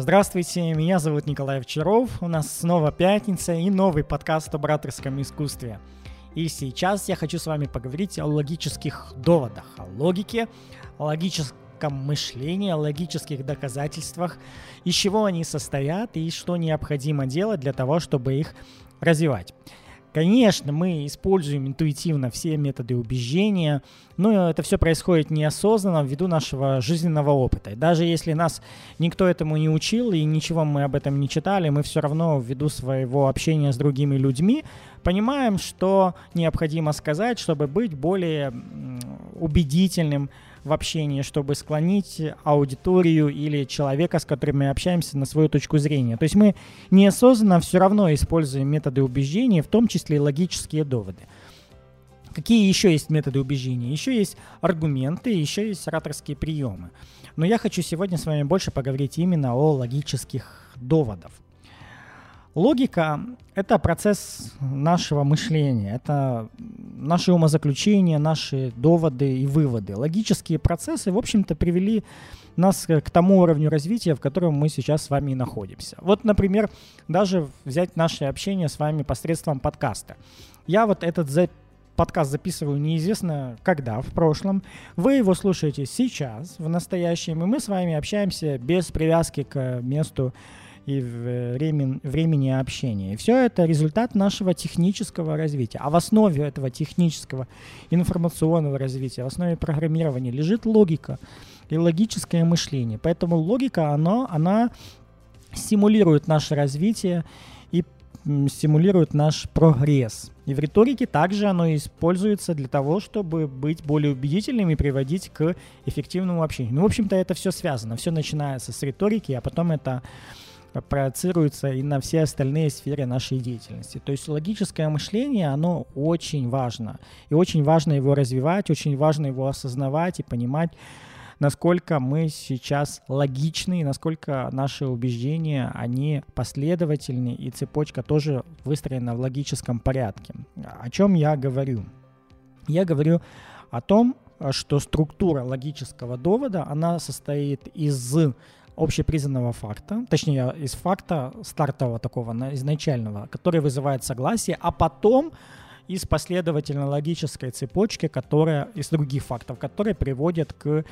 Здравствуйте, меня зовут Николай Овчаров, у нас снова пятница и новый подкаст о братерском искусстве. И сейчас я хочу с вами поговорить о логических доводах, о логике, о логическом мышлении, о логических доказательствах, из чего они состоят и что необходимо делать для того, чтобы их развивать. Конечно, мы используем интуитивно все методы убеждения, но это все происходит неосознанно ввиду нашего жизненного опыта. Даже если нас никто этому не учил и ничего мы об этом не читали, мы все равно ввиду своего общения с другими людьми понимаем, что необходимо сказать, чтобы быть более убедительным, в общении, чтобы склонить аудиторию или человека, с которым мы общаемся, на свою точку зрения. То есть мы неосознанно все равно используем методы убеждения, в том числе и логические доводы. Какие еще есть методы убеждения? Еще есть аргументы, еще есть ораторские приемы. Но я хочу сегодня с вами больше поговорить именно о логических доводах. Логика — это процесс нашего мышления, это наши умозаключения, наши доводы и выводы. Логические процессы, в общем-то, привели нас к тому уровню развития, в котором мы сейчас с вами и находимся. Вот, например, даже взять наше общение с вами посредством подкаста. Я вот этот за подкаст записываю неизвестно когда, в прошлом. Вы его слушаете сейчас, в настоящем, и мы с вами общаемся без привязки к месту и времен, времени общения. И все это результат нашего технического развития. А в основе этого технического информационного развития, в основе программирования лежит логика и логическое мышление. Поэтому логика, оно, она стимулирует наше развитие и стимулирует наш прогресс. И в риторике также оно используется для того, чтобы быть более убедительным и приводить к эффективному общению. Ну, в общем-то, это все связано. Все начинается с риторики, а потом это проецируется и на все остальные сферы нашей деятельности. То есть логическое мышление, оно очень важно. И очень важно его развивать, очень важно его осознавать и понимать, насколько мы сейчас логичны, насколько наши убеждения, они последовательны, и цепочка тоже выстроена в логическом порядке. О чем я говорю? Я говорю о том, что структура логического довода, она состоит из общепризнанного факта, точнее, из факта стартового такого, изначального, который вызывает согласие, а потом из последовательно логической цепочки, которая из других фактов, которые приводят к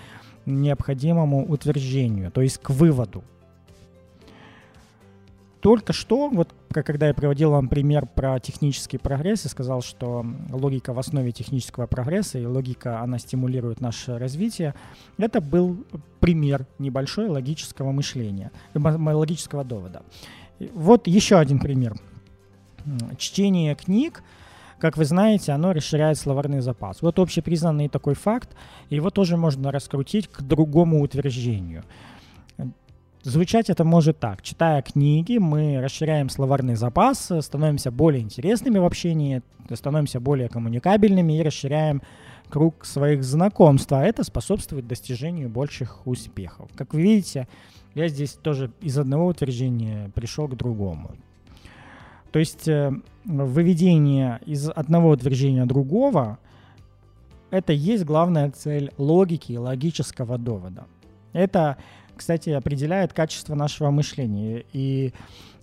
необходимому утверждению, то есть к выводу только что, вот когда я приводил вам пример про технический прогресс и сказал, что логика в основе технического прогресса и логика, она стимулирует наше развитие, это был пример небольшой логического мышления, логического довода. Вот еще один пример. Чтение книг, как вы знаете, оно расширяет словарный запас. Вот общепризнанный такой факт, его тоже можно раскрутить к другому утверждению – Звучать это может так. Читая книги, мы расширяем словарный запас, становимся более интересными в общении, становимся более коммуникабельными и расширяем круг своих знакомств, а это способствует достижению больших успехов. Как вы видите, я здесь тоже из одного утверждения пришел к другому. То есть э, выведение из одного утверждения другого – это есть главная цель логики и логического довода. Это кстати, определяет качество нашего мышления. И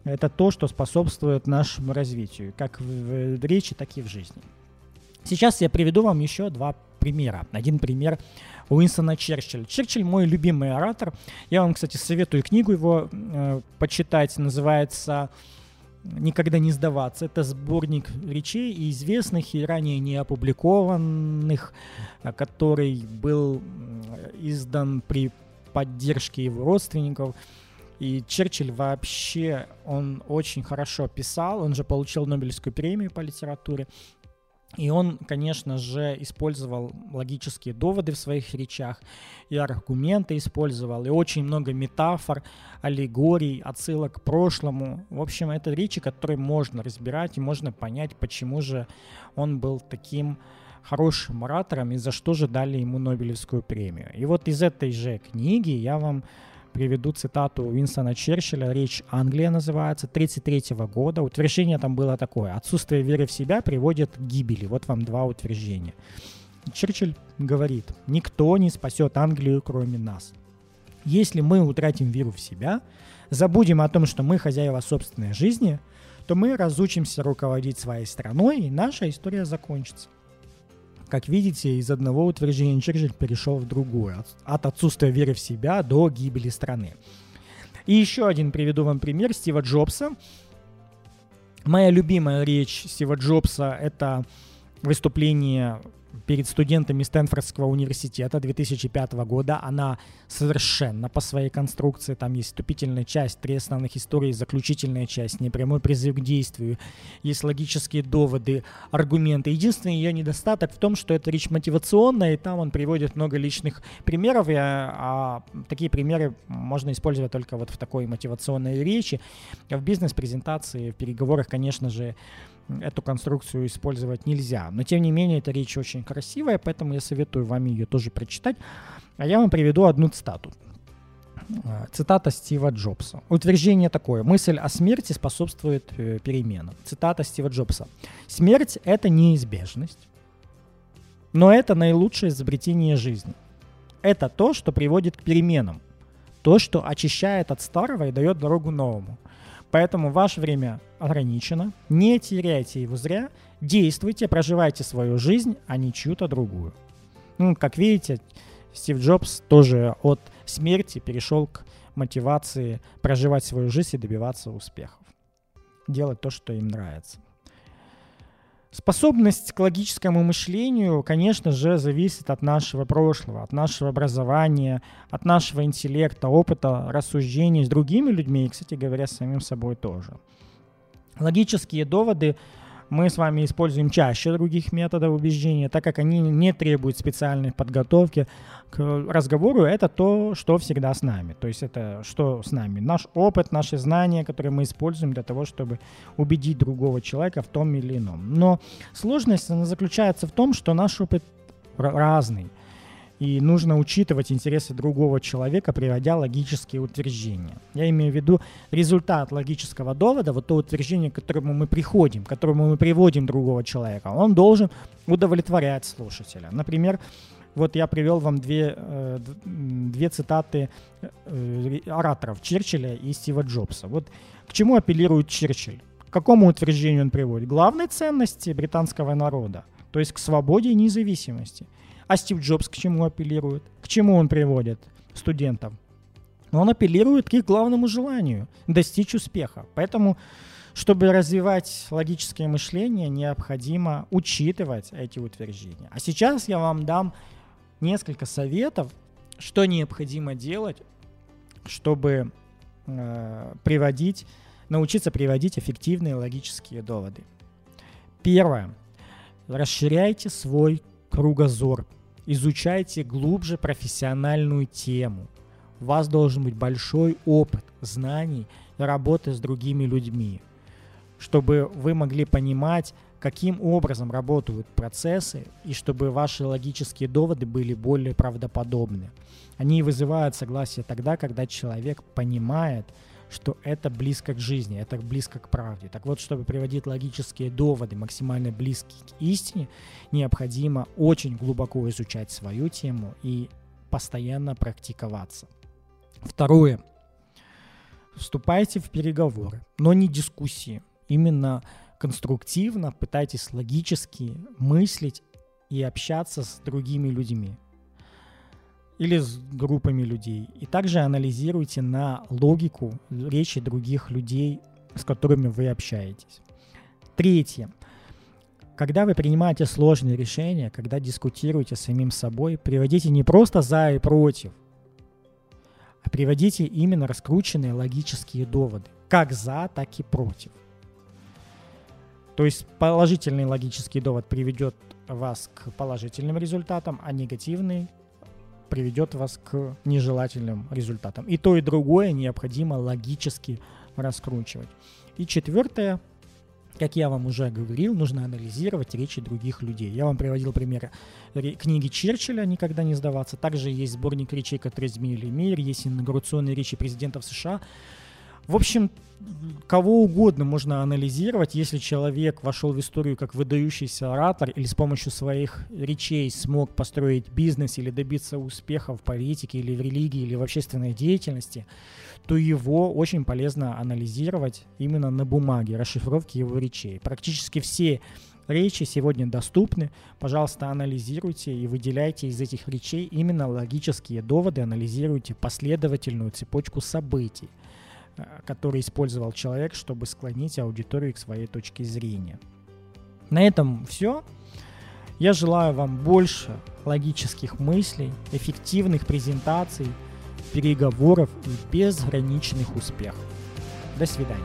это то, что способствует нашему развитию, как в речи, так и в жизни. Сейчас я приведу вам еще два примера. Один пример Уинстона Черчилля. Черчилль мой любимый оратор. Я вам, кстати, советую книгу его э, почитать. Называется «Никогда не сдаваться». Это сборник речей и известных и ранее не опубликованных, который был издан при поддержки его родственников. И Черчилль вообще, он очень хорошо писал, он же получил Нобелевскую премию по литературе. И он, конечно же, использовал логические доводы в своих речах, и аргументы использовал, и очень много метафор, аллегорий, отсылок к прошлому. В общем, это речи, которые можно разбирать, и можно понять, почему же он был таким хорошим оратором и за что же дали ему Нобелевскую премию. И вот из этой же книги я вам приведу цитату Уинстона Черчилля, речь Англия называется, 33 года. Утверждение там было такое. Отсутствие веры в себя приводит к гибели. Вот вам два утверждения. Черчилль говорит, никто не спасет Англию, кроме нас. Если мы утратим веру в себя, забудем о том, что мы хозяева собственной жизни, то мы разучимся руководить своей страной, и наша история закончится. Как видите, из одного утверждения Черчилль перешел в другое, от отсутствия веры в себя до гибели страны. И еще один приведу вам пример Стива Джобса. Моя любимая речь Стива Джобса – это выступление перед студентами Стэнфордского университета 2005 года. Она совершенно по своей конструкции. Там есть вступительная часть, три основных истории, заключительная часть, непрямой призыв к действию. Есть логические доводы, аргументы. Единственный ее недостаток в том, что это речь мотивационная, и там он приводит много личных примеров, и, а, такие примеры можно использовать только вот в такой мотивационной речи. В бизнес-презентации, в переговорах, конечно же, эту конструкцию использовать нельзя. Но тем не менее, эта речь очень красивая, поэтому я советую вам ее тоже прочитать. А я вам приведу одну цитату. А, цитата Стива Джобса. Утверждение такое. Мысль о смерти способствует э, переменам. Цитата Стива Джобса. Смерть – это неизбежность, но это наилучшее изобретение жизни. Это то, что приводит к переменам. То, что очищает от старого и дает дорогу новому. Поэтому ваше время ограничено. Не теряйте его зря. Действуйте, проживайте свою жизнь, а не чью-то другую. Ну, как видите, Стив Джобс тоже от смерти перешел к мотивации проживать свою жизнь и добиваться успехов. Делать то, что им нравится. Способность к логическому мышлению, конечно же, зависит от нашего прошлого, от нашего образования, от нашего интеллекта, опыта, рассуждений с другими людьми и, кстати говоря, с самим собой тоже. Логические доводы мы с вами используем чаще других методов убеждения, так как они не требуют специальной подготовки к разговору. Это то, что всегда с нами. То есть это что с нами? Наш опыт, наши знания, которые мы используем для того, чтобы убедить другого человека в том или ином. Но сложность она заключается в том, что наш опыт разный – и нужно учитывать интересы другого человека, приводя логические утверждения. Я имею в виду результат логического довода, вот то утверждение, к которому мы приходим, к которому мы приводим другого человека, он должен удовлетворять слушателя. Например, вот я привел вам две, э, две цитаты э, ораторов Черчилля и Стива Джобса. Вот к чему апеллирует Черчилль? К какому утверждению он приводит? Главной ценности британского народа, то есть к свободе и независимости – а Стив Джобс к чему апеллирует? К чему он приводит студентов? Он апеллирует к их главному желанию – достичь успеха. Поэтому, чтобы развивать логическое мышление, необходимо учитывать эти утверждения. А сейчас я вам дам несколько советов, что необходимо делать, чтобы э, приводить, научиться приводить эффективные логические доводы. Первое. Расширяйте свой кругозор. Изучайте глубже профессиональную тему. У вас должен быть большой опыт знаний и работы с другими людьми, чтобы вы могли понимать, каким образом работают процессы, и чтобы ваши логические доводы были более правдоподобны. Они вызывают согласие тогда, когда человек понимает, что это близко к жизни, это близко к правде. Так вот, чтобы приводить логические доводы максимально близкие к истине, необходимо очень глубоко изучать свою тему и постоянно практиковаться. Второе. Вступайте в переговоры, но не дискуссии. Именно конструктивно пытайтесь логически мыслить и общаться с другими людьми или с группами людей. И также анализируйте на логику речи других людей, с которыми вы общаетесь. Третье. Когда вы принимаете сложные решения, когда дискутируете с самим собой, приводите не просто за и против, а приводите именно раскрученные логические доводы, как за, так и против. То есть положительный логический довод приведет вас к положительным результатам, а негативный приведет вас к нежелательным результатам. И то, и другое необходимо логически раскручивать. И четвертое, как я вам уже говорил, нужно анализировать речи других людей. Я вам приводил пример книги Черчилля «Никогда не сдаваться». Также есть сборник речей, которые изменили мир, есть инаугурационные речи президентов США. В общем, кого угодно можно анализировать, если человек вошел в историю как выдающийся оратор или с помощью своих речей смог построить бизнес или добиться успеха в политике или в религии или в общественной деятельности, то его очень полезно анализировать именно на бумаге, расшифровки его речей. Практически все речи сегодня доступны. Пожалуйста, анализируйте и выделяйте из этих речей именно логические доводы, анализируйте последовательную цепочку событий. Э, который использовал человек, чтобы склонить аудиторию к своей точке зрения. На этом все. Я желаю вам больше логических мыслей, эффективных презентаций, переговоров и безграничных успехов. До свидания.